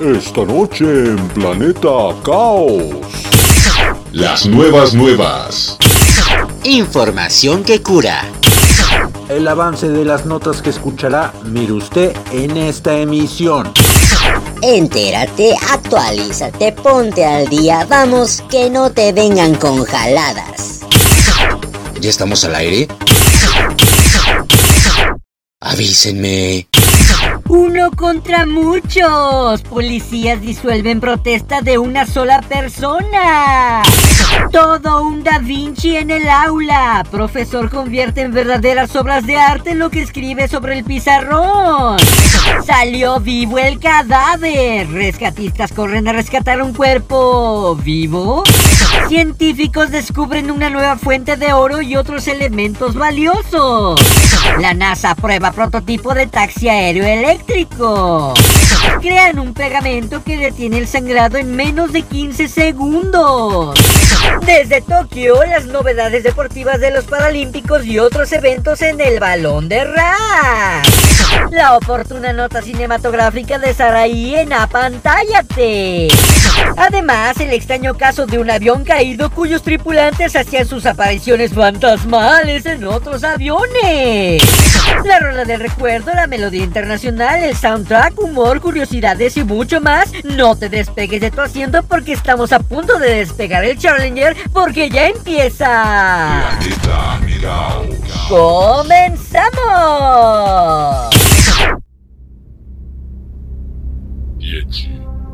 Esta noche en Planeta Caos. Las nuevas nuevas. Información que cura. El avance de las notas que escuchará, mire usted en esta emisión. Entérate, actualízate, ponte al día, vamos, que no te vengan con jaladas. ¿Ya estamos al aire? Avísenme. Uno contra muchos. Policías disuelven protesta de una sola persona. Todo un Da Vinci en el aula. Profesor convierte en verdaderas obras de arte lo que escribe sobre el pizarrón. Salió vivo el cadáver. Rescatistas corren a rescatar un cuerpo vivo. Científicos descubren una nueva fuente de oro y otros elementos valiosos. La NASA prueba prototipo de taxi aéreo eléctrico. Crean un pegamento que detiene el sangrado en menos de 15 segundos. Desde Tokio, las novedades deportivas de los Paralímpicos y otros eventos en el balón de rap. La oportuna nota cinematográfica de Saraí en Apantállate. Además, el extraño caso de un avión caído cuyos tripulantes hacían sus apariciones fantasmales en otros aviones. La rola del recuerdo, la melodía internacional, el soundtrack, humor, curiosidades y mucho más. No te despegues de tu asiento porque estamos a punto de despegar el Porque ya empieza. ¡Comenzamos! 10,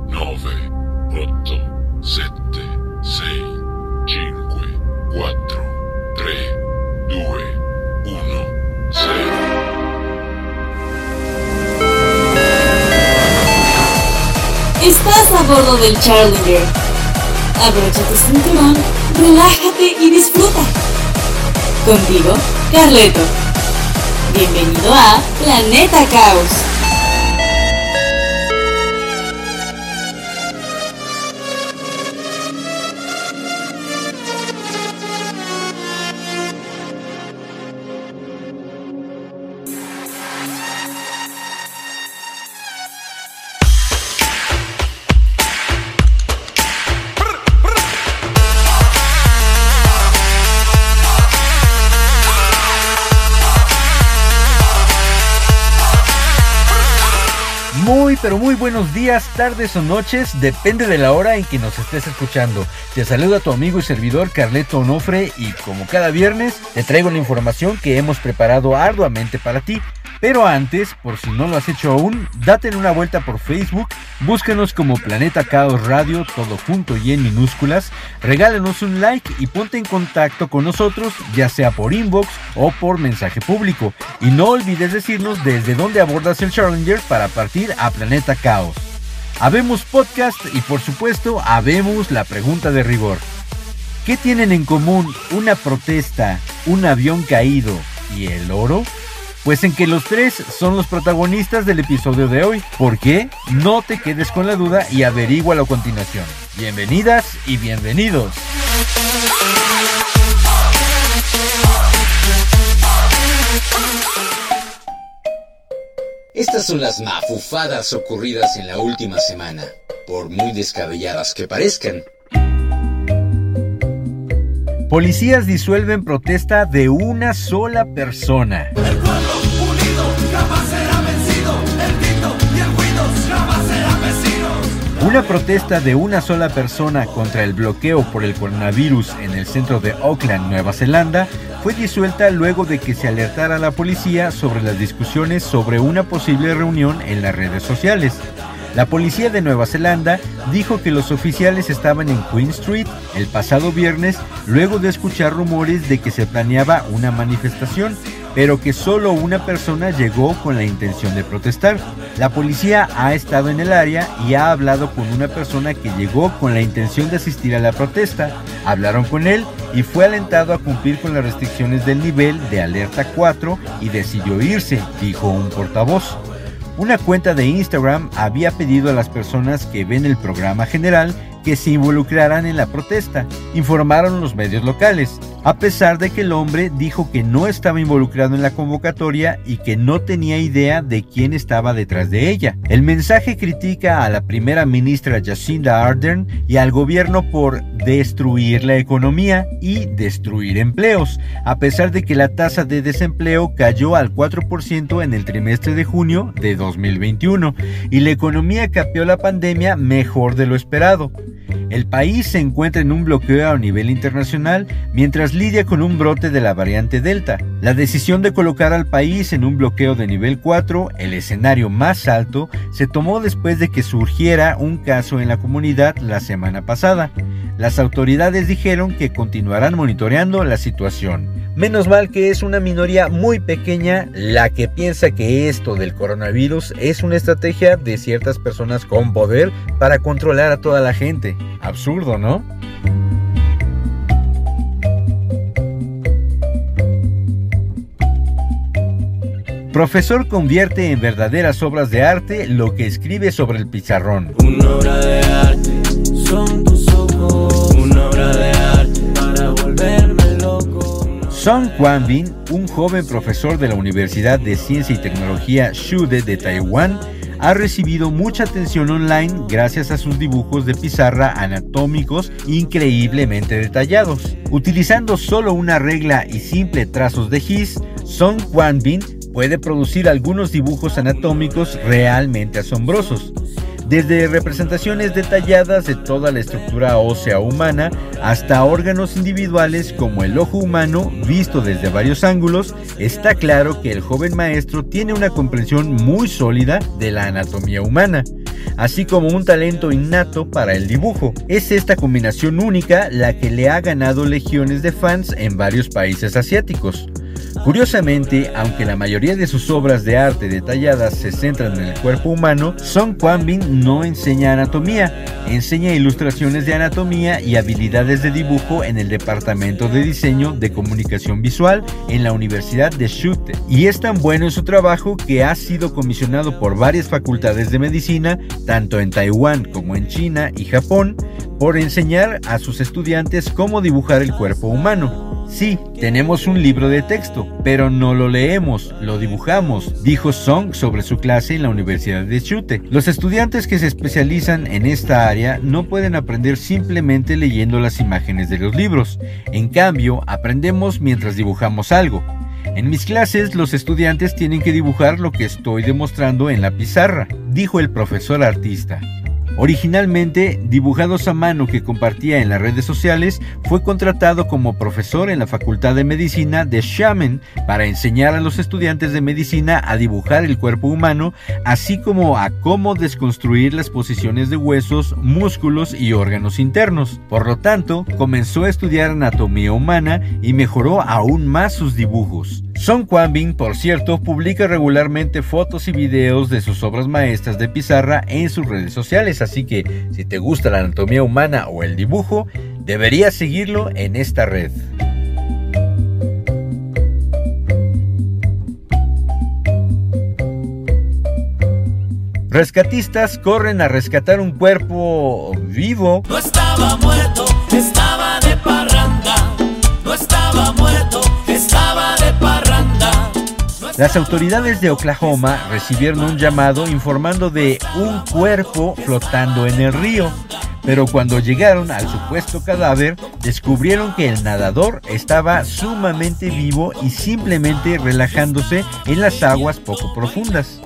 9, 8, 7, 6, 5, 4, 3, 2, 1, 0. Estás a bordo del Challenger. Abrocha tu cinturón, relájate y disfruta. Contigo, Carleto. Bienvenido a Planeta Caos. Días, tardes o noches, depende de la hora en que nos estés escuchando. Te saluda tu amigo y servidor Carleto Onofre y como cada viernes te traigo la información que hemos preparado arduamente para ti. Pero antes, por si no lo has hecho aún, date una vuelta por Facebook, búscanos como Planeta Caos Radio, todo junto y en minúsculas, regálanos un like y ponte en contacto con nosotros, ya sea por inbox o por mensaje público. Y no olvides decirnos desde dónde abordas el Challenger para partir a Planeta Caos. Habemos podcast y por supuesto habemos la pregunta de rigor. ¿Qué tienen en común una protesta, un avión caído y el oro? Pues en que los tres son los protagonistas del episodio de hoy. ¿Por qué? No te quedes con la duda y averígualo a continuación. Bienvenidas y bienvenidos. Estas son las mafufadas ocurridas en la última semana, por muy descabelladas que parezcan. Policías disuelven protesta de una sola persona. Una protesta de una sola persona contra el bloqueo por el coronavirus en el centro de Auckland, Nueva Zelanda, fue disuelta luego de que se alertara a la policía sobre las discusiones sobre una posible reunión en las redes sociales. La policía de Nueva Zelanda dijo que los oficiales estaban en Queen Street el pasado viernes luego de escuchar rumores de que se planeaba una manifestación, pero que solo una persona llegó con la intención de protestar. La policía ha estado en el área y ha hablado con una persona que llegó con la intención de asistir a la protesta. Hablaron con él y fue alentado a cumplir con las restricciones del nivel de alerta 4 y decidió irse, dijo un portavoz. Una cuenta de Instagram había pedido a las personas que ven el programa general que se involucraran en la protesta, informaron los medios locales. A pesar de que el hombre dijo que no estaba involucrado en la convocatoria y que no tenía idea de quién estaba detrás de ella. El mensaje critica a la primera ministra Jacinda Ardern y al gobierno por destruir la economía y destruir empleos, a pesar de que la tasa de desempleo cayó al 4% en el trimestre de junio de 2021 y la economía capeó la pandemia mejor de lo esperado. El país se encuentra en un bloqueo a nivel internacional mientras lidia con un brote de la variante Delta. La decisión de colocar al país en un bloqueo de nivel 4, el escenario más alto, se tomó después de que surgiera un caso en la comunidad la semana pasada. Las autoridades dijeron que continuarán monitoreando la situación. Menos mal que es una minoría muy pequeña la que piensa que esto del coronavirus es una estrategia de ciertas personas con poder para controlar a toda la gente. Absurdo, ¿no? Profesor convierte en verdaderas obras de arte lo que escribe sobre el pizarrón. Una obra de arte son tus ojos. Una obra de arte para volverme loco. Song Kwan-bin, un joven profesor de la Universidad de Ciencia y Tecnología Shude de Taiwán, ha recibido mucha atención online gracias a sus dibujos de pizarra anatómicos increíblemente detallados. Utilizando solo una regla y simple trazos de gis, Song Kwan-bin puede producir algunos dibujos anatómicos realmente asombrosos desde representaciones detalladas de toda la estructura ósea humana hasta órganos individuales como el ojo humano visto desde varios ángulos, está claro que el joven maestro tiene una comprensión muy sólida de la anatomía humana así como un talento innato para el dibujo. Es esta combinación única la que le ha ganado legiones de fans en varios países asiáticos. Curiosamente, aunque la mayoría de sus obras de arte detalladas se centran en el cuerpo humano, Song Kwan-bin no enseña anatomía, enseña ilustraciones de anatomía y habilidades de dibujo en el Departamento de Diseño de Comunicación Visual en la Universidad de Shute. Y es tan bueno en su trabajo que ha sido comisionado por varias facultades de medicina, tanto en Taiwán como en China y Japón, por enseñar a sus estudiantes cómo dibujar el cuerpo humano. Sí, tenemos un libro de texto, pero no lo leemos, lo dibujamos, dijo Song sobre su clase en la Universidad de Chute. Los estudiantes que se especializan en esta área no pueden aprender simplemente leyendo las imágenes de los libros. En cambio, aprendemos mientras dibujamos algo. En mis clases los estudiantes tienen que dibujar lo que estoy demostrando en la pizarra, dijo el profesor artista. Originalmente dibujados a mano que compartía en las redes sociales, fue contratado como profesor en la Facultad de Medicina de Xiamen para enseñar a los estudiantes de medicina a dibujar el cuerpo humano, así como a cómo desconstruir las posiciones de huesos, músculos y órganos internos. Por lo tanto, comenzó a estudiar anatomía humana y mejoró aún más sus dibujos. Song Kwan-bin, por cierto, publica regularmente fotos y videos de sus obras maestras de pizarra en sus redes sociales, así que si te gusta la anatomía humana o el dibujo, deberías seguirlo en esta red. Rescatistas corren a rescatar un cuerpo vivo. No estaba muerto, estaba de parranda. No estaba muerto. Las autoridades de Oklahoma recibieron un llamado informando de un cuerpo flotando en el río, pero cuando llegaron al supuesto cadáver descubrieron que el nadador estaba sumamente vivo y simplemente relajándose en las aguas poco profundas.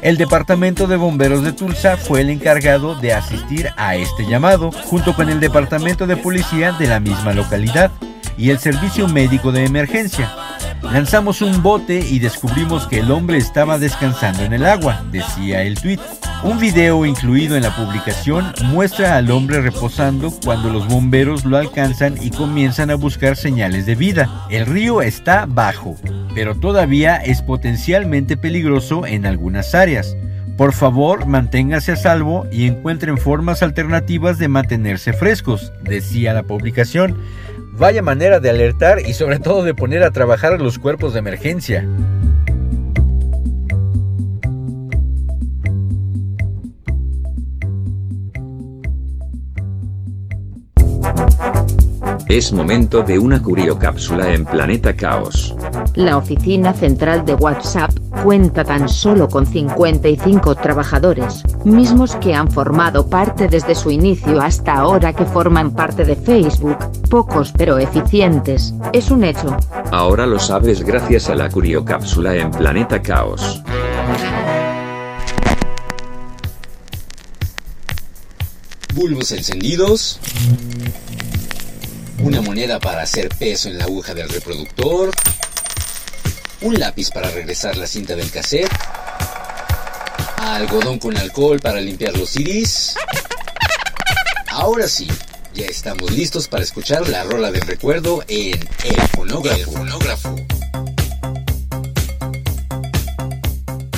El departamento de bomberos de Tulsa fue el encargado de asistir a este llamado, junto con el departamento de policía de la misma localidad y el servicio médico de emergencia. Lanzamos un bote y descubrimos que el hombre estaba descansando en el agua, decía el tweet. Un video incluido en la publicación muestra al hombre reposando cuando los bomberos lo alcanzan y comienzan a buscar señales de vida. El río está bajo, pero todavía es potencialmente peligroso en algunas áreas. Por favor, manténgase a salvo y encuentren formas alternativas de mantenerse frescos, decía la publicación. Vaya manera de alertar y sobre todo de poner a trabajar a los cuerpos de emergencia. Es momento de una curiocápsula en Planeta Caos. La oficina central de WhatsApp cuenta tan solo con 55 trabajadores, mismos que han formado parte desde su inicio hasta ahora que forman parte de Facebook, pocos pero eficientes, es un hecho. Ahora lo sabes gracias a la curiocápsula en Planeta Caos. Bulbos encendidos. Una moneda para hacer peso en la aguja del reproductor. Un lápiz para regresar la cinta del cassette. Algodón con alcohol para limpiar los CDs. Ahora sí, ya estamos listos para escuchar la rola del recuerdo en El Fonógrafo. El fonógrafo.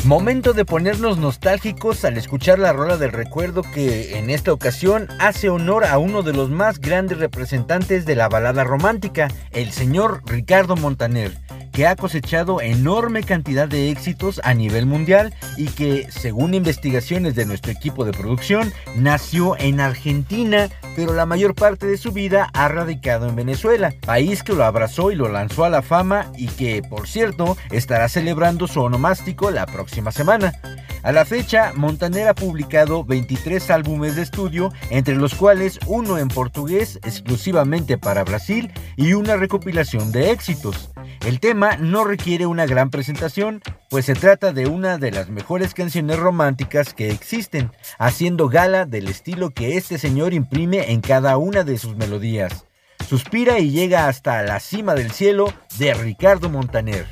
Momento de ponernos nostálgicos al escuchar la rola del recuerdo que en esta ocasión hace honor a uno de los más grandes representantes de la balada romántica, el señor Ricardo Montaner que ha cosechado enorme cantidad de éxitos a nivel mundial y que, según investigaciones de nuestro equipo de producción, nació en Argentina, pero la mayor parte de su vida ha radicado en Venezuela, país que lo abrazó y lo lanzó a la fama y que, por cierto, estará celebrando su onomástico la próxima semana. A la fecha, Montaner ha publicado 23 álbumes de estudio, entre los cuales uno en portugués exclusivamente para Brasil y una recopilación de éxitos. El tema no requiere una gran presentación, pues se trata de una de las mejores canciones románticas que existen, haciendo gala del estilo que este señor imprime en cada una de sus melodías. Suspira y llega hasta la cima del cielo de Ricardo Montaner.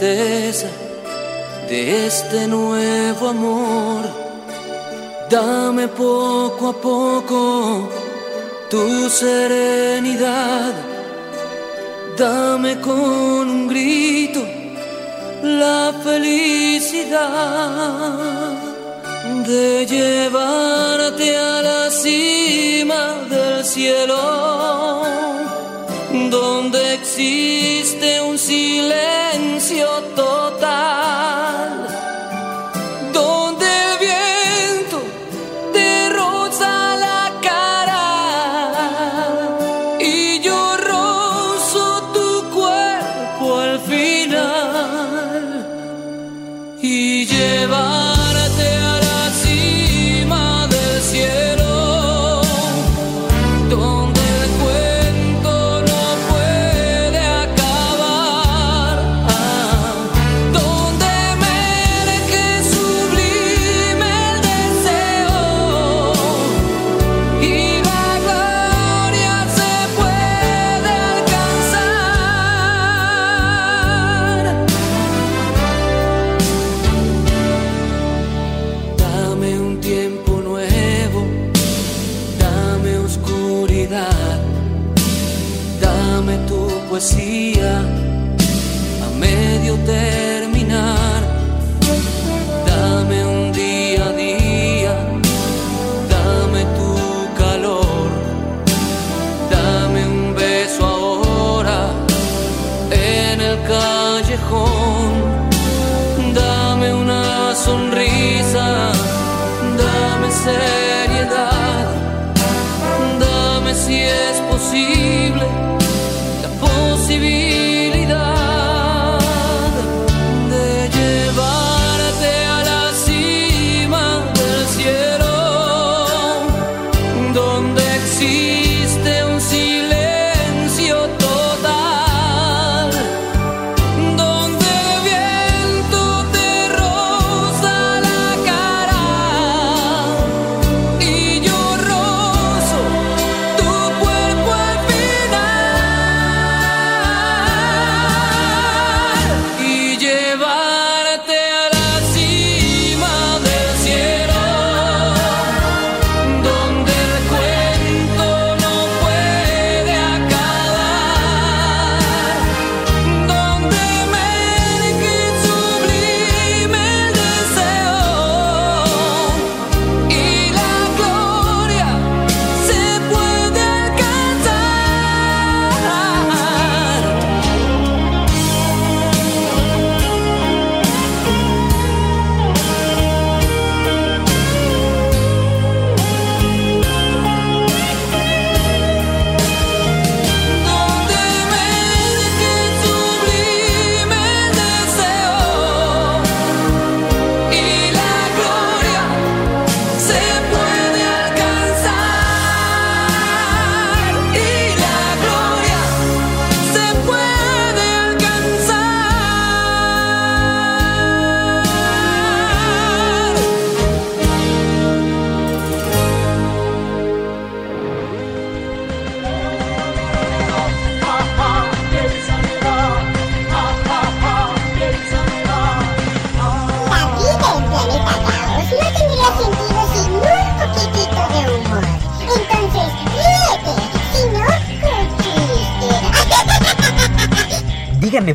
De este nuevo amor, dame poco a poco tu serenidad. Dame con un grito la felicidad de llevarte a la cima del cielo, donde existe un silencio total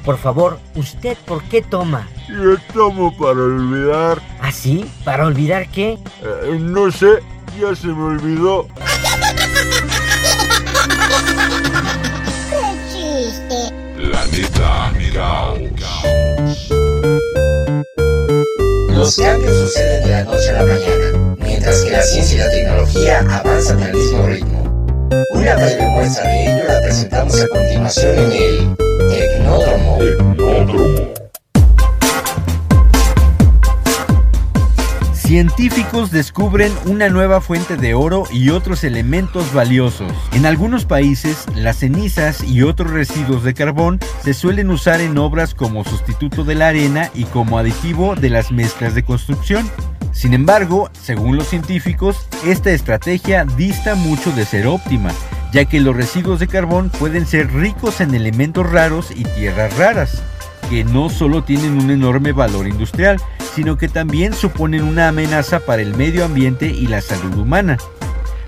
por favor, ¿usted por qué toma? Yo tomo para olvidar. ¿Ah, sí? ¿Para olvidar qué? Eh, no sé, ya se me olvidó. ¡Qué chiste! Planeta Caos. Los cambios suceden de la noche a la mañana, mientras que la ciencia y la tecnología avanzan al mismo ritmo. Una breve muestra de ello la presentamos a continuación en el Científicos descubren una nueva fuente de oro y otros elementos valiosos. En algunos países, las cenizas y otros residuos de carbón se suelen usar en obras como sustituto de la arena y como aditivo de las mezclas de construcción. Sin embargo, según los científicos, esta estrategia dista mucho de ser óptima, ya que los residuos de carbón pueden ser ricos en elementos raros y tierras raras, que no solo tienen un enorme valor industrial, sino que también suponen una amenaza para el medio ambiente y la salud humana.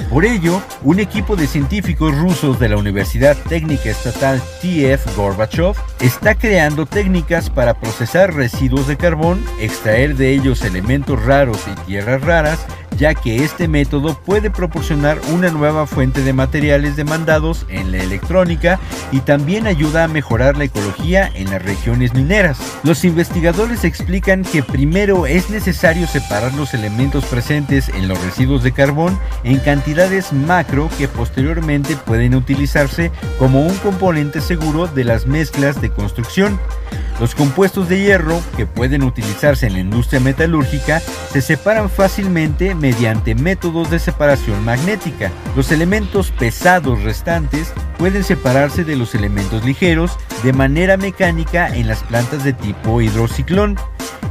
Por ello, un equipo de científicos rusos de la Universidad Técnica Estatal TF Gorbachev está creando técnicas para procesar residuos de carbón, extraer de ellos elementos raros y tierras raras, ya que este método puede proporcionar una nueva fuente de materiales demandados en la electrónica y también ayuda a mejorar la ecología en las regiones mineras. Los investigadores explican que primero es necesario separar los elementos presentes en los residuos de carbón en cantidades macro que posteriormente pueden utilizarse como un componente seguro de las mezclas de construcción. Los compuestos de hierro, que pueden utilizarse en la industria metalúrgica, se separan fácilmente mediante métodos de separación magnética. Los elementos pesados restantes pueden separarse de los elementos ligeros de manera mecánica en las plantas de tipo hidrociclón.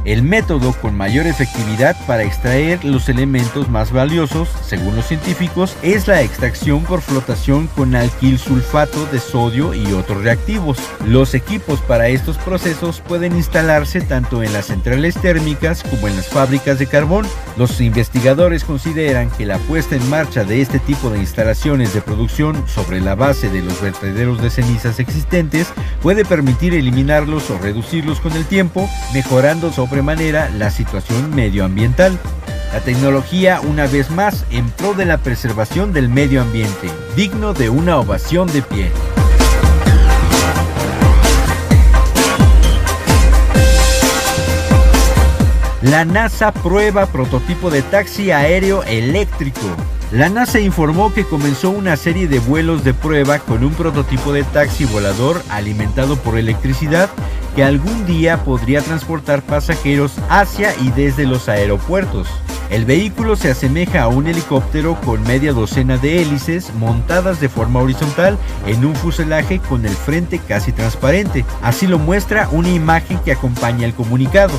El método con mayor efectividad para extraer los elementos más valiosos, según los científicos, es la extracción por flotación con alquil sulfato de sodio y otros reactivos. Los equipos para estos procesos pueden instalarse tanto en las centrales térmicas como en las fábricas de carbón. Los investigadores consideran que la puesta en marcha de este tipo de instalaciones de producción sobre la base de los vertederos de cenizas existentes puede permitir eliminarlos o reducirlos con el tiempo, mejorando sobremanera la situación medioambiental. La tecnología, una vez más, en pro de la preservación del medio ambiente, digno de una ovación de pie. La NASA prueba prototipo de taxi aéreo eléctrico. La NASA informó que comenzó una serie de vuelos de prueba con un prototipo de taxi volador alimentado por electricidad que algún día podría transportar pasajeros hacia y desde los aeropuertos. El vehículo se asemeja a un helicóptero con media docena de hélices montadas de forma horizontal en un fuselaje con el frente casi transparente. Así lo muestra una imagen que acompaña el comunicado.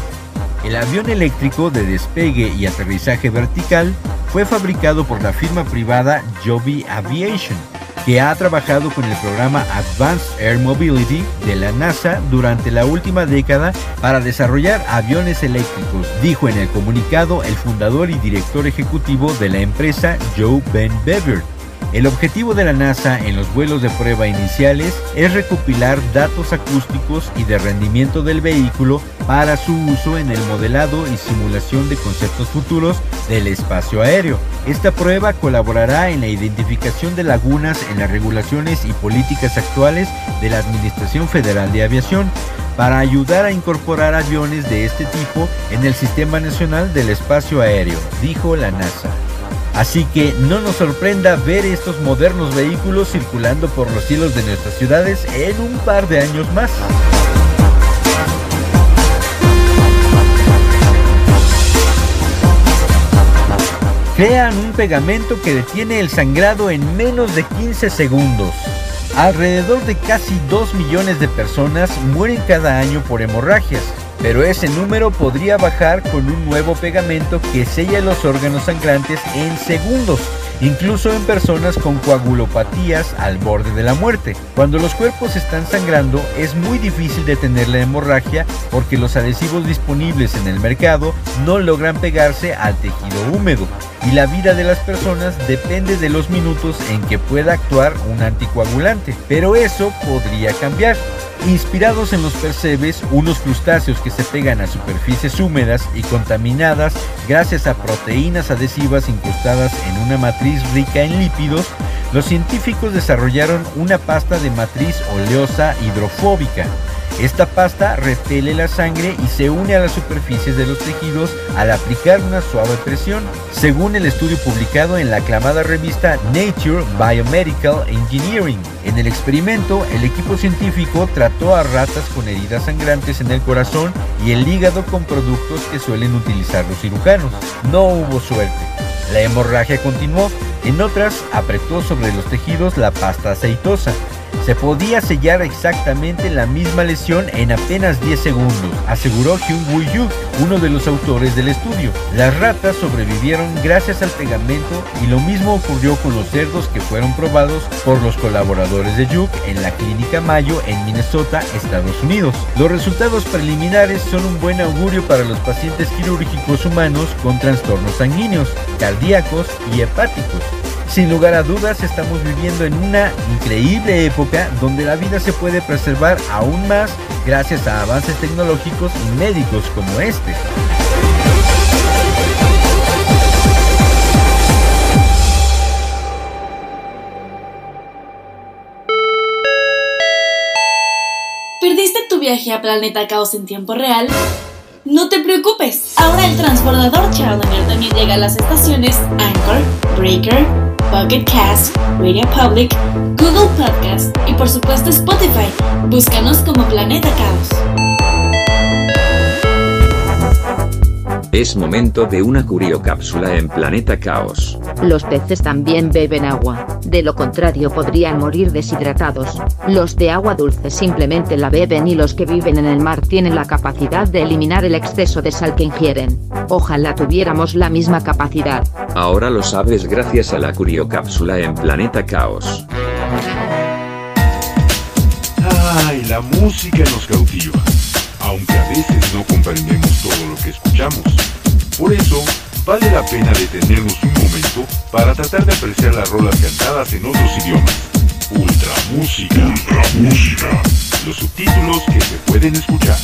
El avión eléctrico de despegue y aterrizaje vertical fue fabricado por la firma privada Joby Aviation, que ha trabajado con el programa Advanced Air Mobility de la NASA durante la última década para desarrollar aviones eléctricos, dijo en el comunicado el fundador y director ejecutivo de la empresa Joe Ben Bever. El objetivo de la NASA en los vuelos de prueba iniciales es recopilar datos acústicos y de rendimiento del vehículo para su uso en el modelado y simulación de conceptos futuros del espacio aéreo. Esta prueba colaborará en la identificación de lagunas en las regulaciones y políticas actuales de la Administración Federal de Aviación para ayudar a incorporar aviones de este tipo en el Sistema Nacional del Espacio Aéreo, dijo la NASA. Así que no nos sorprenda ver estos modernos vehículos circulando por los cielos de nuestras ciudades en un par de años más. Crean un pegamento que detiene el sangrado en menos de 15 segundos. Alrededor de casi 2 millones de personas mueren cada año por hemorragias, pero ese número podría bajar con un nuevo pegamento que sella los órganos sangrantes en segundos, incluso en personas con coagulopatías al borde de la muerte. Cuando los cuerpos están sangrando es muy difícil detener la hemorragia porque los adhesivos disponibles en el mercado no logran pegarse al tejido húmedo y la vida de las personas depende de los minutos en que pueda actuar un anticoagulante, pero eso podría cambiar. Inspirados en los percebes, unos crustáceos que se pegan a superficies húmedas y contaminadas gracias a proteínas adhesivas incrustadas en una matriz rica en lípidos, los científicos desarrollaron una pasta de matriz oleosa hidrofóbica esta pasta repele la sangre y se une a las superficies de los tejidos al aplicar una suave presión, según el estudio publicado en la aclamada revista Nature Biomedical Engineering. En el experimento, el equipo científico trató a ratas con heridas sangrantes en el corazón y el hígado con productos que suelen utilizar los cirujanos. No hubo suerte. La hemorragia continuó. En otras, apretó sobre los tejidos la pasta aceitosa se podía sellar exactamente la misma lesión en apenas 10 segundos, aseguró Hyun Woo Yu, uno de los autores del estudio. Las ratas sobrevivieron gracias al pegamento y lo mismo ocurrió con los cerdos que fueron probados por los colaboradores de Yuk en la clínica Mayo en Minnesota, Estados Unidos. Los resultados preliminares son un buen augurio para los pacientes quirúrgicos humanos con trastornos sanguíneos, cardíacos y hepáticos. Sin lugar a dudas estamos viviendo en una increíble época donde la vida se puede preservar aún más gracias a avances tecnológicos y médicos como este. ¿Perdiste tu viaje a Planeta Caos en tiempo real? No te preocupes, ahora el transbordador Challenger también llega a las estaciones Anchor, Breaker, Pocket Cast, Radio Public, Google Podcast y por supuesto Spotify. Búscanos como Planeta Caos. Es momento de una curiocápsula en Planeta Caos. Los peces también beben agua, de lo contrario podrían morir deshidratados. Los de agua dulce simplemente la beben y los que viven en el mar tienen la capacidad de eliminar el exceso de sal que ingieren. Ojalá tuviéramos la misma capacidad. Ahora lo sabes gracias a la curiocápsula en Planeta Caos. Ay, la música nos cautiva, aunque a veces no comprendemos todo lo que escuchamos. Por eso, vale la pena detenernos un momento para tratar de apreciar las rolas cantadas en otros idiomas. Ultra música. Ultra música. Los subtítulos que se pueden escuchar.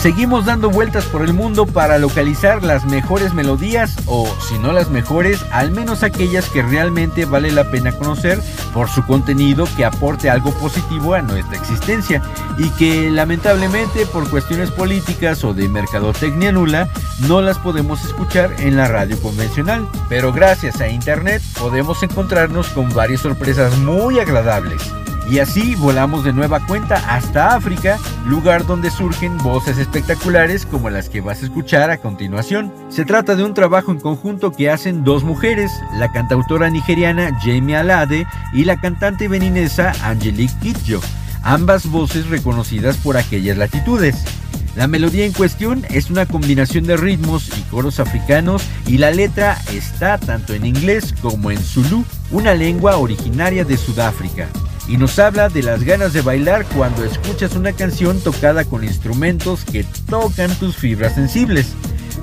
Seguimos dando vueltas por el mundo para localizar las mejores melodías o, si no las mejores, al menos aquellas que realmente vale la pena conocer por su contenido que aporte algo positivo a nuestra existencia y que lamentablemente por cuestiones políticas o de mercadotecnia nula no las podemos escuchar en la radio convencional. Pero gracias a internet podemos encontrarnos con varias sorpresas muy agradables. Y así volamos de nueva cuenta hasta África, lugar donde surgen voces espectaculares como las que vas a escuchar a continuación. Se trata de un trabajo en conjunto que hacen dos mujeres, la cantautora nigeriana Jamie Alade y la cantante beninesa Angelique Kidjo, ambas voces reconocidas por aquellas latitudes. La melodía en cuestión es una combinación de ritmos y coros africanos y la letra está tanto en inglés como en Zulu, una lengua originaria de Sudáfrica y nos habla de las ganas de bailar cuando escuchas una canción tocada con instrumentos que tocan tus fibras sensibles.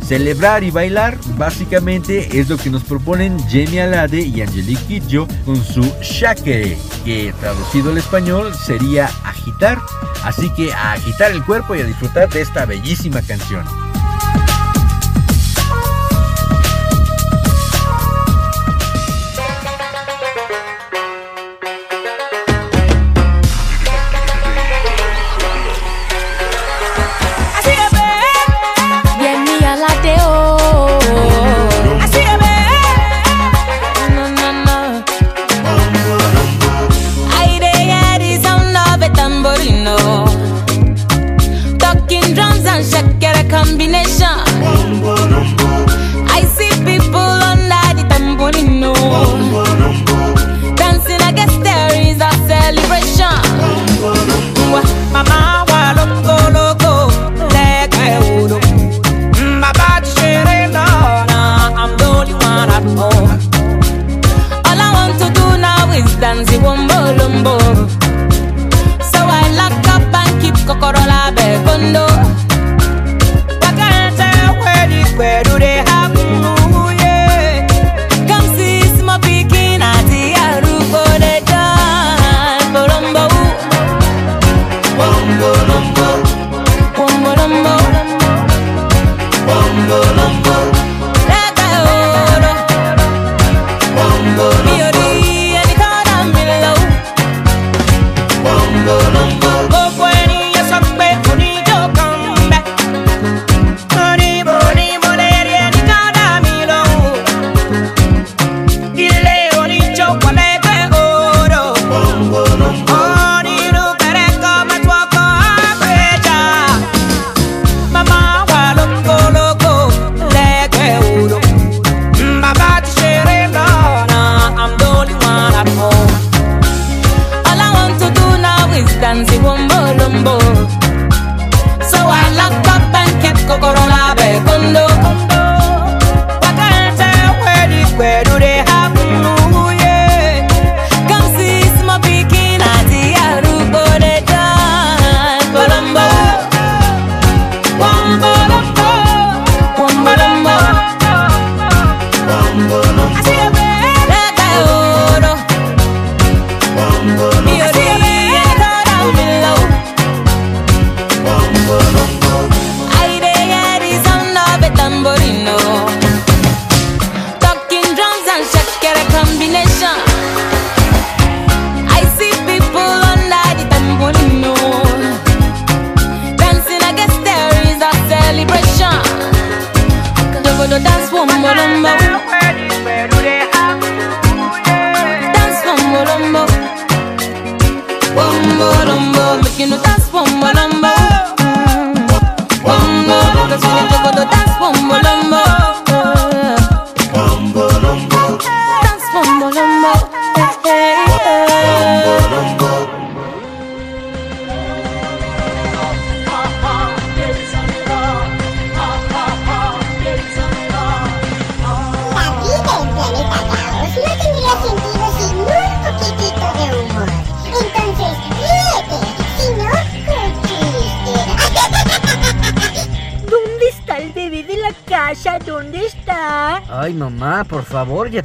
Celebrar y bailar básicamente es lo que nos proponen Jamie Alade y Angelique Kidjo con su shakere, que traducido al español sería agitar. Así que a agitar el cuerpo y a disfrutar de esta bellísima canción.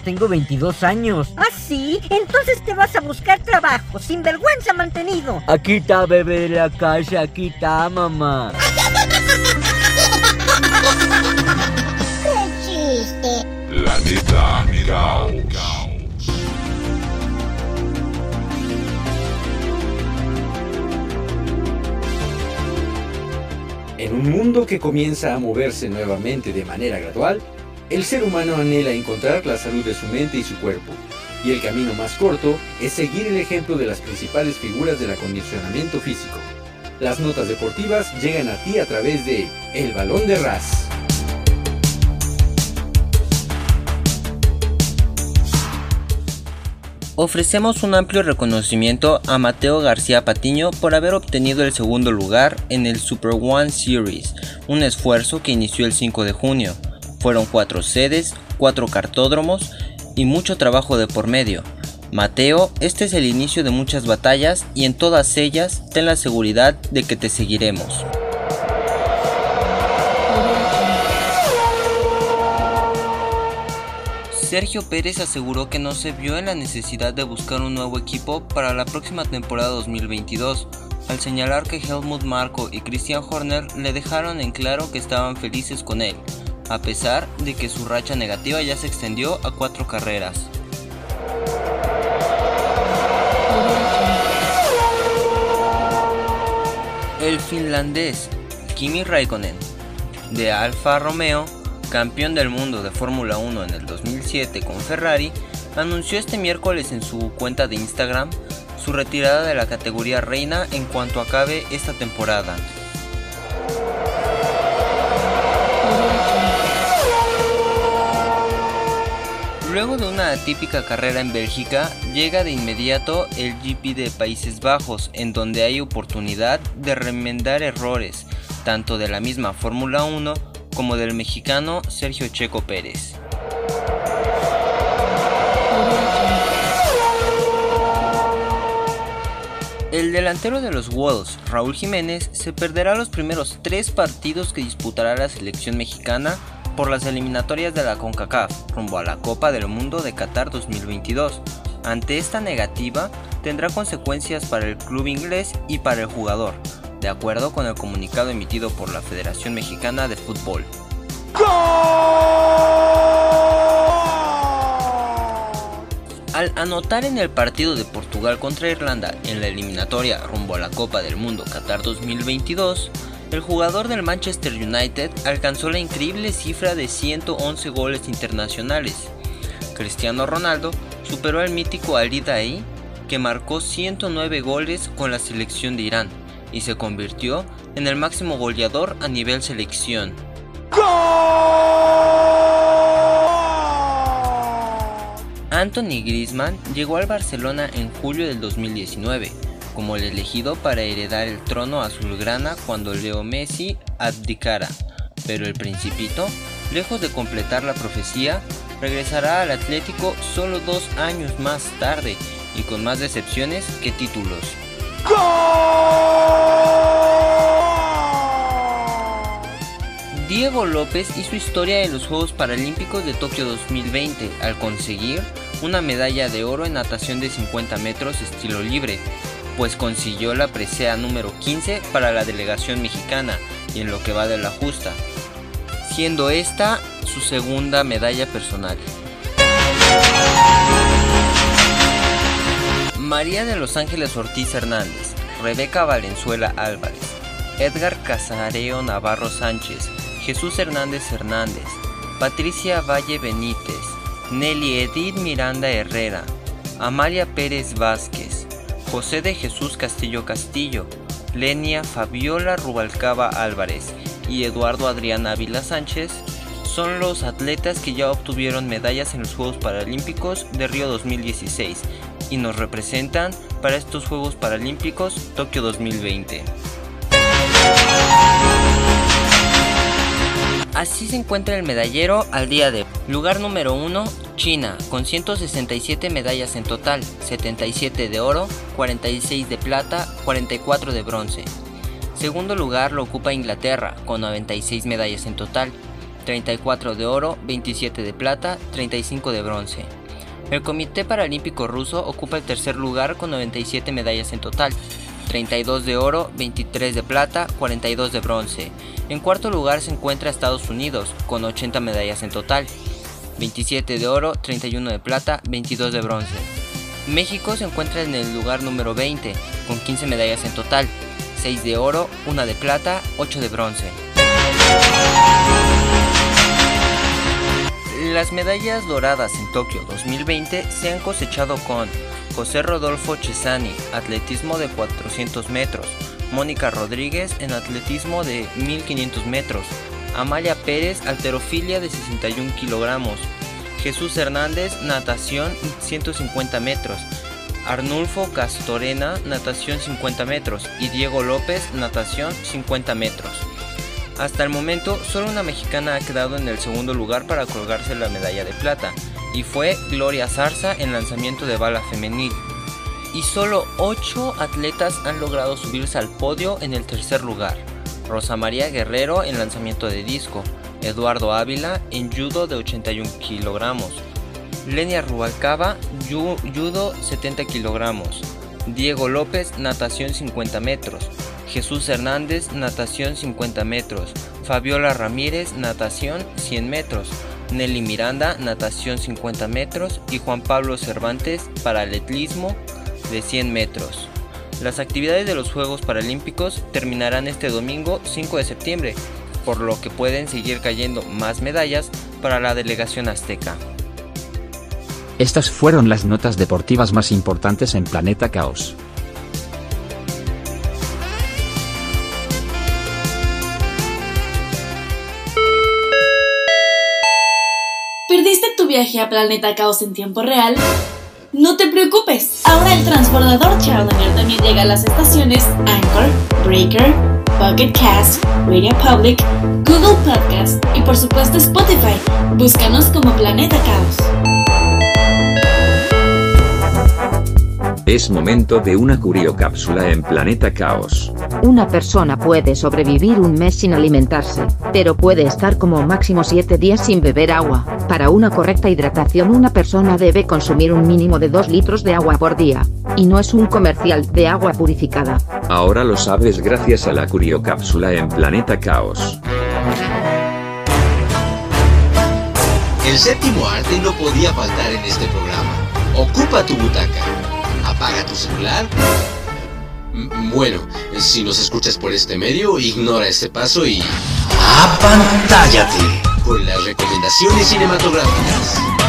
Tengo 22 años. ¿Ah, sí? Entonces te vas a buscar trabajo, sin vergüenza mantenido. Aquí está, bebé de la casa, aquí está, mamá. ¡Qué chiste! Planeta Caos. En un mundo que comienza a moverse nuevamente de manera gradual, el ser humano anhela encontrar la salud de su mente y su cuerpo, y el camino más corto es seguir el ejemplo de las principales figuras del acondicionamiento físico. Las notas deportivas llegan a ti a través de El Balón de Ras. Ofrecemos un amplio reconocimiento a Mateo García Patiño por haber obtenido el segundo lugar en el Super One Series, un esfuerzo que inició el 5 de junio. Fueron cuatro sedes, cuatro cartódromos y mucho trabajo de por medio. Mateo, este es el inicio de muchas batallas y en todas ellas ten la seguridad de que te seguiremos. Sergio Pérez aseguró que no se vio en la necesidad de buscar un nuevo equipo para la próxima temporada 2022, al señalar que Helmut Marko y Christian Horner le dejaron en claro que estaban felices con él, a pesar de que su racha negativa ya se extendió a cuatro carreras. El finlandés Kimi Raikkonen de Alfa Romeo, campeón del mundo de Fórmula 1 en el 2007 con Ferrari, anunció este miércoles en su cuenta de Instagram su retirada de la categoría reina en cuanto acabe esta temporada. Luego de una atípica carrera en Bélgica, llega de inmediato el GP de Países Bajos, en donde hay oportunidad de remendar errores, tanto de la misma Fórmula 1 como del mexicano Sergio Checo Pérez. El delantero de los Wolves, Raúl Jiménez, se perderá los primeros tres partidos que disputará la selección mexicana por las eliminatorias de la CONCACAF rumbo a la Copa del Mundo de Qatar 2022. Ante esta negativa, tendrá consecuencias para el club inglés y para el jugador, de acuerdo con el comunicado emitido por la Federación Mexicana de Fútbol. Al anotar en el partido de Portugal contra Irlanda en la eliminatoria rumbo a la Copa del Mundo Qatar 2022, el jugador del Manchester United alcanzó la increíble cifra de 111 goles internacionales. Cristiano Ronaldo superó al mítico Ali Daei, que marcó 109 goles con la selección de Irán y se convirtió en el máximo goleador a nivel selección. Anthony Griezmann llegó al Barcelona en julio del 2019 como el elegido para heredar el trono azulgrana cuando Leo Messi abdicara, pero el principito, lejos de completar la profecía, regresará al Atlético solo dos años más tarde y con más decepciones que títulos. Diego López hizo historia en los Juegos Paralímpicos de Tokio 2020 al conseguir una medalla de oro en natación de 50 metros estilo libre, pues consiguió la presea número 15 para la delegación mexicana y en lo que va de la justa, siendo esta su segunda medalla personal. María de los Ángeles Ortiz Hernández, Rebeca Valenzuela Álvarez, Edgar Casareo Navarro Sánchez, Jesús Hernández Hernández, Patricia Valle Benítez, Nelly Edith Miranda Herrera, Amalia Pérez Vázquez, José de Jesús Castillo Castillo, Lenia Fabiola Rubalcaba Álvarez y Eduardo Adrián Ávila Sánchez son los atletas que ya obtuvieron medallas en los Juegos Paralímpicos de Río 2016 y nos representan para estos Juegos Paralímpicos Tokio 2020. Así se encuentra el medallero al día de lugar número 1, China, con 167 medallas en total, 77 de oro, 46 de plata, 44 de bronce. Segundo lugar lo ocupa Inglaterra, con 96 medallas en total, 34 de oro, 27 de plata, 35 de bronce. El Comité Paralímpico Ruso ocupa el tercer lugar con 97 medallas en total, 32 de oro, 23 de plata, 42 de bronce. En cuarto lugar se encuentra Estados Unidos, con 80 medallas en total, 27 de oro, 31 de plata, 22 de bronce. México se encuentra en el lugar número 20, con 15 medallas en total, 6 de oro, 1 de plata, 8 de bronce. Las medallas doradas en Tokio 2020 se han cosechado con José Rodolfo Cesani, atletismo de 400 metros, Mónica Rodríguez en atletismo de 1500 metros, Amalia Pérez, alterofilia de 61 kilogramos, Jesús Hernández, natación 150 metros, Arnulfo Castorena, natación 50 metros. Y Diego López, natación 50 metros. Hasta el momento, solo una mexicana ha quedado en el segundo lugar para colgarse la medalla de plata, y fue Gloria Zarza en lanzamiento de bala femenil. Y solo 8 atletas han logrado subirse al podio en el tercer lugar. Rosa María Guerrero en lanzamiento de disco, Eduardo Ávila en judo de 81 kilogramos, Lenia Rubalcaba, judo 70 kilogramos, Diego López, natación 50 metros, Jesús Hernández, natación 50 metros, Fabiola Ramírez, natación 100 metros, Nelly Miranda, natación 50 metros y Juan Pablo Cervantes, paralelismo de 100 metros. Las actividades de los Juegos Paralímpicos terminarán este domingo 5 de septiembre, por lo que pueden seguir cayendo más medallas para la delegación azteca. Estas fueron las notas deportivas más importantes en Planeta Caos. ¿Perdiste tu viaje a Planeta Caos en tiempo real? No te preocupes, ahora el transbordador Challenger también llega a las estaciones Anchor, Breaker, Pocket Cast, Radio Public, Google Podcast y por supuesto Spotify. Búscanos como Planeta Caos. Es momento de una curiocápsula en Planeta Caos. Una persona puede sobrevivir un mes sin alimentarse, pero puede estar como máximo 7 días sin beber agua. Para una correcta hidratación una persona debe consumir un mínimo de 2 litros de agua por día. Y no es un comercial de agua purificada. Ahora lo sabes gracias a la curiocápsula en Planeta Caos. El séptimo arte no podía faltar en este programa. Ocupa tu butaca. Apaga tu celular. Bueno, si nos escuchas por este medio, ignora este paso y... ¡Apantállate! Con las recomendaciones cinematográficas.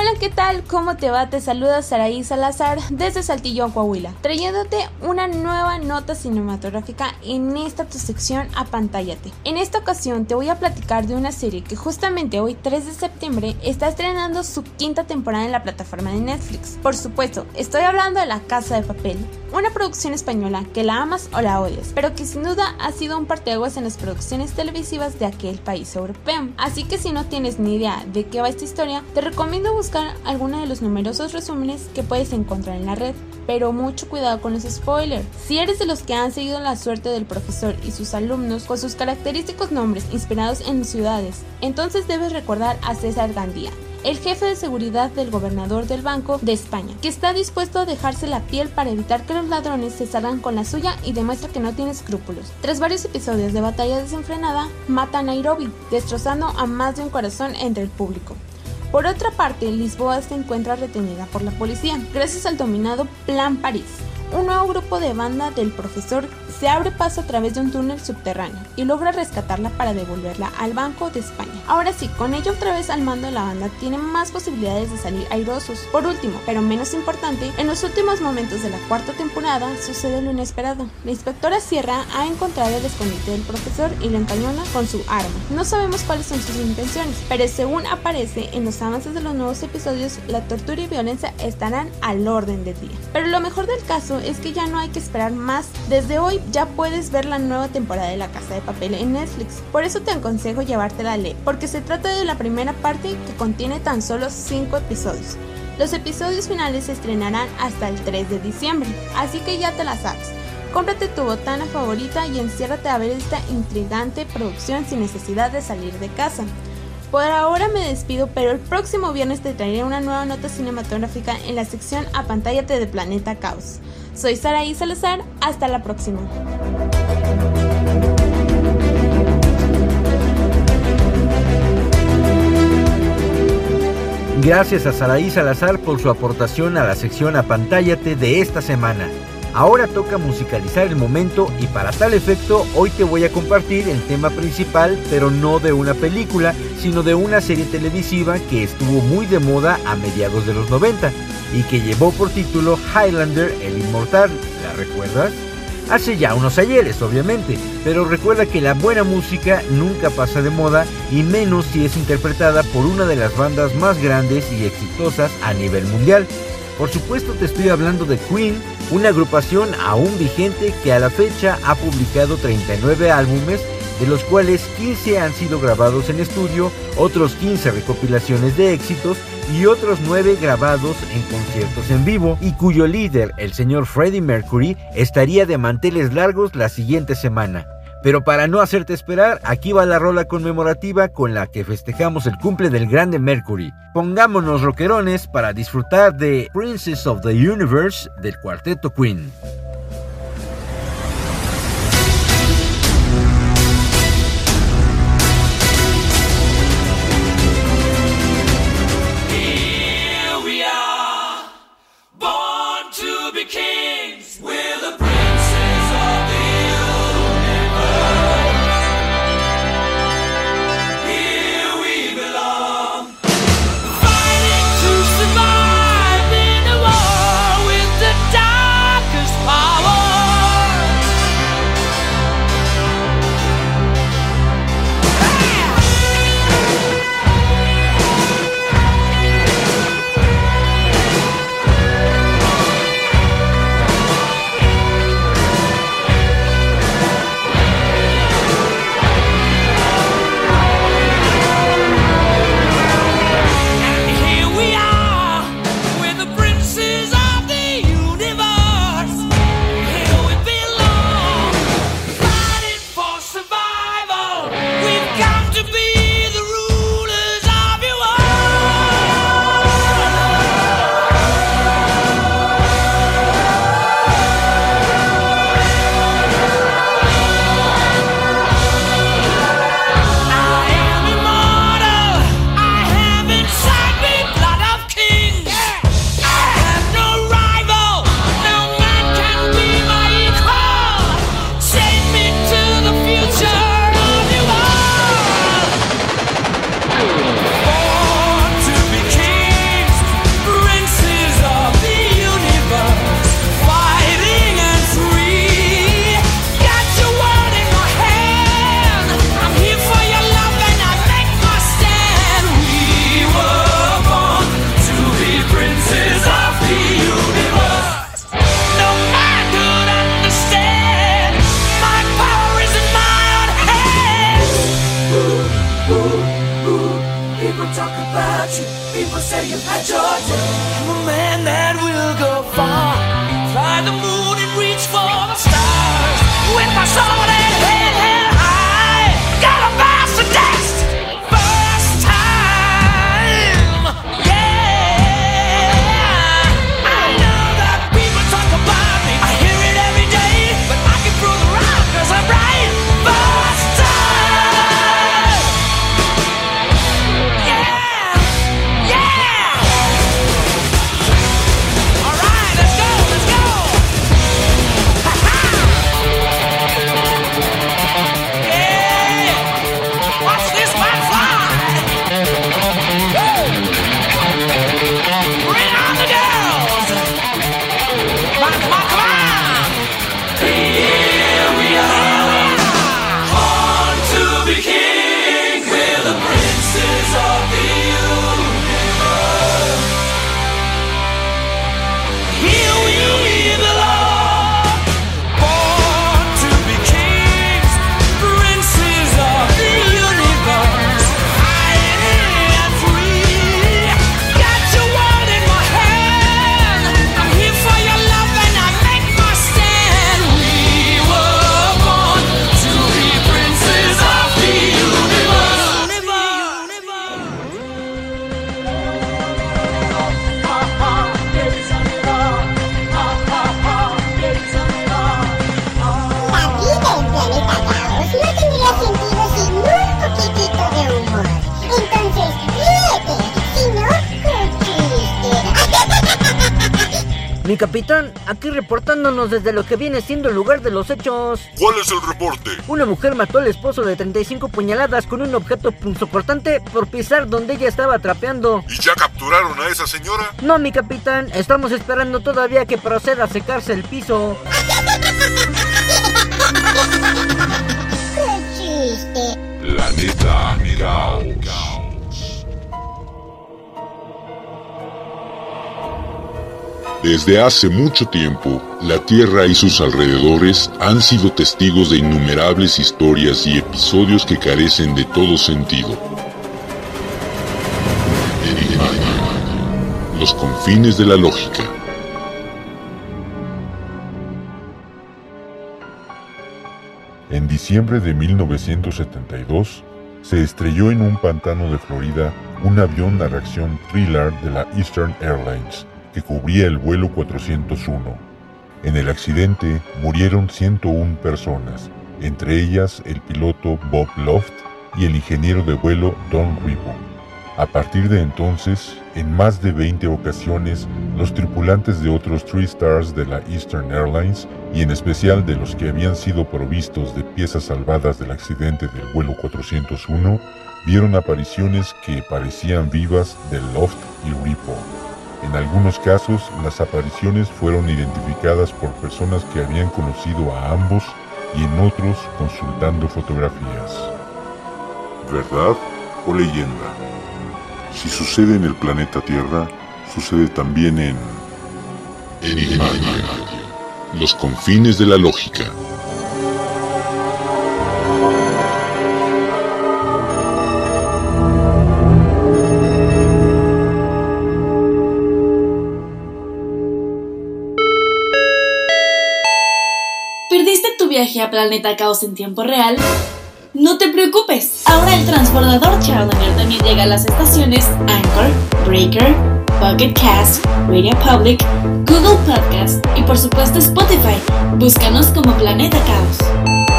Hola, ¿qué tal? ¿Cómo te va? Te saluda Saraí Salazar desde Saltillo, Coahuila, trayéndote una nueva nota cinematográfica en esta tu sección Apantállate. En esta ocasión te voy a platicar de una serie que justamente hoy 3 de septiembre está estrenando su quinta temporada en la plataforma de Netflix. Por supuesto, estoy hablando de La Casa de Papel, una producción española que la amas o la odias, pero que sin duda ha sido un parteaguas en las producciones televisivas de aquel país europeo. Así que si no tienes ni idea de qué va esta historia, te recomiendo buscar alguno de los numerosos resúmenes que puedes encontrar en la red. Pero mucho cuidado con los spoilers. Si eres de los que han seguido la suerte del profesor y sus alumnos con sus característicos nombres inspirados en ciudades, entonces debes recordar a César Gandía, el jefe de seguridad del gobernador del Banco de España, que está dispuesto a dejarse la piel para evitar que los ladrones se salgan con la suya y demuestra que no tiene escrúpulos. Tras varios episodios de batalla desenfrenada, mata a Nairobi, destrozando a más de un corazón entre el público. Por otra parte, Lisboa se encuentra retenida por la policía, gracias al dominado Plan París, un nuevo grupo de banda del profesor se abre paso a través de un túnel subterráneo y logra rescatarla para devolverla al Banco de España. Ahora sí, con ella otra vez al mando de la banda, tienen más posibilidades de salir airosos. Por último, pero menos importante, en los últimos momentos de la cuarta temporada sucede lo inesperado. La inspectora Sierra ha encontrado el escondite del profesor y lo encañona con su arma. No sabemos cuáles son sus intenciones, pero según aparece en los avances de los nuevos episodios, la tortura y violencia estarán al orden del día. Pero lo mejor del caso es que ya no hay que esperar más. Desde hoy ya puedes ver la nueva temporada de La Casa de Papel en Netflix. Por eso te aconsejo llevártela a leer, porque se trata de la primera parte que contiene tan solo 5 episodios. Los episodios finales se estrenarán hasta el 3 de diciembre, así que ya te la sabes. Cómprate tu botana favorita y enciérrate a ver esta intrigante producción sin necesidad de salir de casa. Por ahora me despido, pero el próximo viernes te traeré una nueva nota cinematográfica en la sección Apantállate de Planeta Caos. Soy Saraí Salazar, hasta la próxima. Gracias a Saraí Salazar por su aportación a la sección Apantállate de esta semana. Ahora toca musicalizar el momento y para tal efecto hoy te voy a compartir el tema principal, pero no de una película, sino de una serie televisiva que estuvo muy de moda a mediados de los 90 y que llevó por título Highlander el Inmortal. ¿La recuerdas? Hace ya unos ayeres, obviamente, pero recuerda que la buena música nunca pasa de moda y menos si es interpretada por una de las bandas más grandes y exitosas a nivel mundial. Por supuesto te estoy hablando de Queen, una agrupación aún vigente que a la fecha ha publicado 39 álbumes, de los cuales 15 han sido grabados en estudio, otros 15 recopilaciones de éxitos y otros 9 grabados en conciertos en vivo, y cuyo líder, el señor Freddie Mercury, estaría de manteles largos la siguiente semana. Pero para no hacerte esperar, aquí va la rola conmemorativa con la que festejamos el cumple del grande Mercury. Pongámonos rockerones para disfrutar de Princess of the Universe del cuarteto Queen. Mi capitán, aquí reportándonos desde lo que viene siendo el lugar de los hechos. ¿Cuál es el reporte? Una mujer mató al esposo de 35 puñaladas con un objeto punzocortante por pisar donde ella estaba trapeando. ¿Y ya capturaron a esa señora? No, mi capitán, estamos esperando todavía que proceda a secarse el piso. ¡Qué chiste! Planeta Caos. Desde hace mucho tiempo, la Tierra y sus alrededores han sido testigos de innumerables historias y episodios que carecen de todo sentido. Los confines de la lógica. En diciembre de 1972, se estrelló en un pantano de Florida un avión a reacción Thriller de la Eastern Airlines que cubría el vuelo 401. En el accidente murieron 101 personas, entre ellas el piloto Bob Loft y el ingeniero de vuelo Don Ribbo. A partir de entonces, en más de 20 ocasiones, los tripulantes de otros Three Stars de la Eastern Airlines, y en especial de los que habían sido provistos de piezas salvadas del accidente del vuelo 401, vieron apariciones que parecían vivas de Loft y Ripple. En algunos casos, las apariciones fueron identificadas por personas que habían conocido a ambos y en otros consultando fotografías. ¿Verdad o leyenda? Si sucede en el planeta Tierra, sucede también en... Enigmática. Los confines de la lógica. A Planeta Caos en tiempo real? No te preocupes, ahora el transbordador Challenger también llega a las estaciones Anchor, Breaker, Pocket Cast, Radio Public, Google Podcast y por supuesto Spotify. Búscanos como Planeta Caos.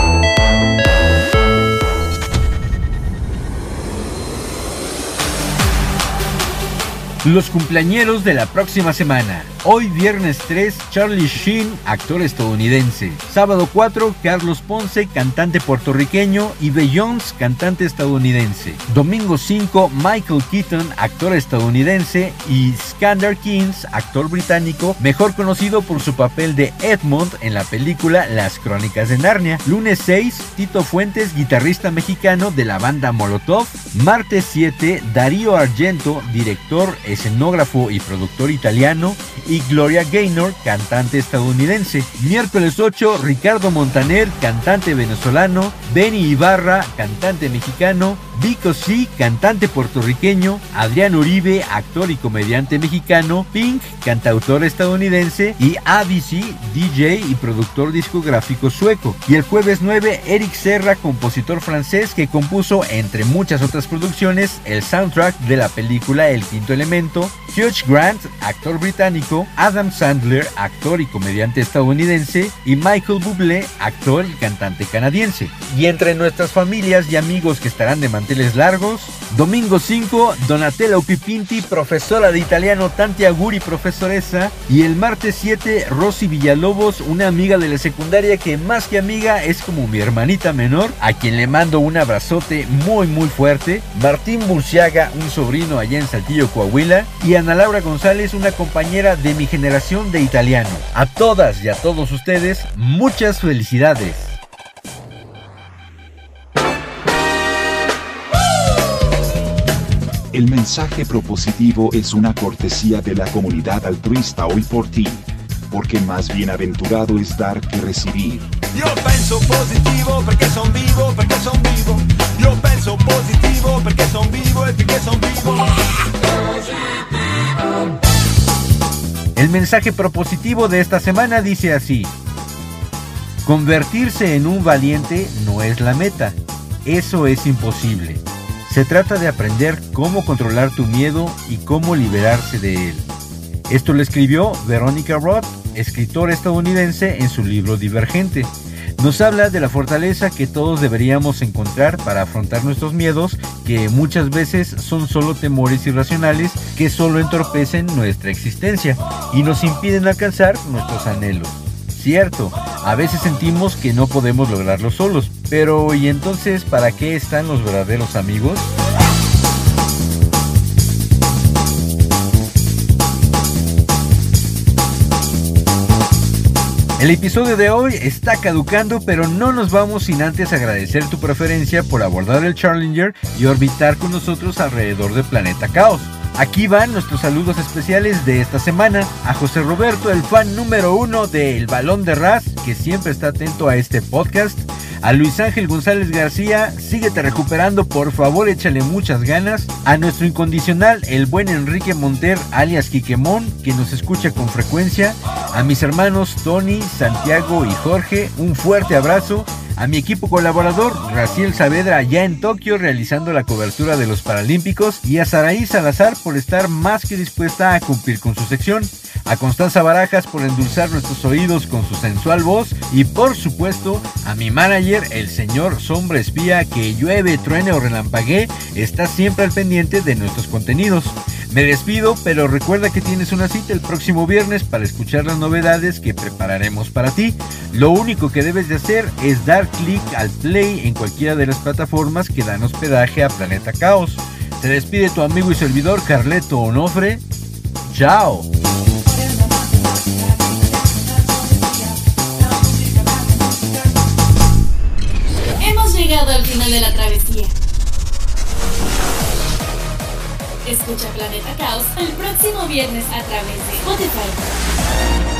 Los cumpleañeros de la próxima semana. Hoy viernes 3, Charlie Sheen, actor estadounidense. Sábado 4, Carlos Ponce, cantante puertorriqueño. Y Beyoncé, cantante estadounidense. Domingo 5, Michael Keaton, actor estadounidense. Y Skander Kings, actor británico, mejor conocido por su papel de Edmund en la película Las Crónicas de Narnia. Lunes 6, Tito Fuentes, guitarrista mexicano de la banda Molotov. Martes 7, Darío Argento, director, escenógrafo y productor italiano. Y Gloria Gaynor, cantante estadounidense. Miércoles 8, Ricardo Montaner, cantante venezolano. Benny Ibarra, cantante mexicano. Vico C, cantante puertorriqueño. Adrián Uribe, actor y comediante mexicano. Pink, cantautor estadounidense. Y ABC, DJ y productor discográfico sueco. Y el jueves 9, Eric Serra, compositor francés que compuso, entre muchas otras producciones, el soundtrack de la película El Quinto Elemento. Hugh Grant, actor británico. Adam Sandler, actor y comediante estadounidense. Y Michael Bublé, actor y cantante canadiense. Y entre nuestras familias y amigos que estarán de manteles largos, domingo 5, Donatella Upipinti, profesora de italiano Tanti Aguri, profesoresa, y el martes 7, Rosy Villalobos, una amiga de la secundaria que más que amiga es como mi hermanita menor, a quien le mando un abrazote muy muy fuerte, Martín Burciaga, un sobrino allá en Saltillo, Coahuila, y Ana Laura González, una compañera de mi generación de italiano. A todas y a todos ustedes, muchas felicidades. El mensaje propositivo es una cortesía de la comunidad altruista hoy por ti, porque más bienaventurado es dar que recibir. Io penso positivo perché son vivo, perché son vivo. Io penso positivo perché son vivo e perché son vivo. El mensaje propositivo de esta semana dice así. Convertirse en un valiente no es la meta. Eso es imposible. Se trata de aprender cómo controlar tu miedo y cómo liberarse de él. Esto lo escribió Veronica Roth, escritora estadounidense, en su libro Divergente. Nos habla de la fortaleza que todos deberíamos encontrar para afrontar nuestros miedos, que muchas veces son solo temores irracionales que solo entorpecen nuestra existencia y nos impiden alcanzar nuestros anhelos. Cierto, a veces sentimos que no podemos lograrlo solos, pero ¿y entonces para qué están los verdaderos amigos? El episodio de hoy está caducando, pero no nos vamos sin antes agradecer tu preferencia por abordar el Challenger y orbitar con nosotros alrededor del planeta Caos. Aquí van nuestros saludos especiales de esta semana a José Roberto, el fan número uno del Balón de Raz, que siempre está atento a este podcast. A Luis Ángel González García, síguete recuperando, por favor échale muchas ganas. A nuestro incondicional, el buen Enrique Monter, alias Quiquemón, que nos escucha con frecuencia. A mis hermanos Tony, Santiago y Jorge, un fuerte abrazo. A mi equipo colaborador, Raciel Saavedra, allá en Tokio realizando la cobertura de los Paralímpicos. Y a Saraí Salazar por estar más que dispuesta a cumplir con su sección a Constanza Barajas por endulzar nuestros oídos con su sensual voz y por supuesto a mi manager, el señor Sombra Espía, que llueve, truene o relampaguee, está siempre al pendiente de nuestros contenidos. Me despido, pero recuerda que tienes una cita el próximo viernes para escuchar las novedades que prepararemos para ti. Lo único que debes de hacer es dar clic al play en cualquiera de las plataformas que dan hospedaje a Planeta Caos. Se despide tu amigo y servidor Carleto Onofre. Chao. Hemos llegado al final de la Escucha Planeta Caos el próximo viernes a través de Spotify.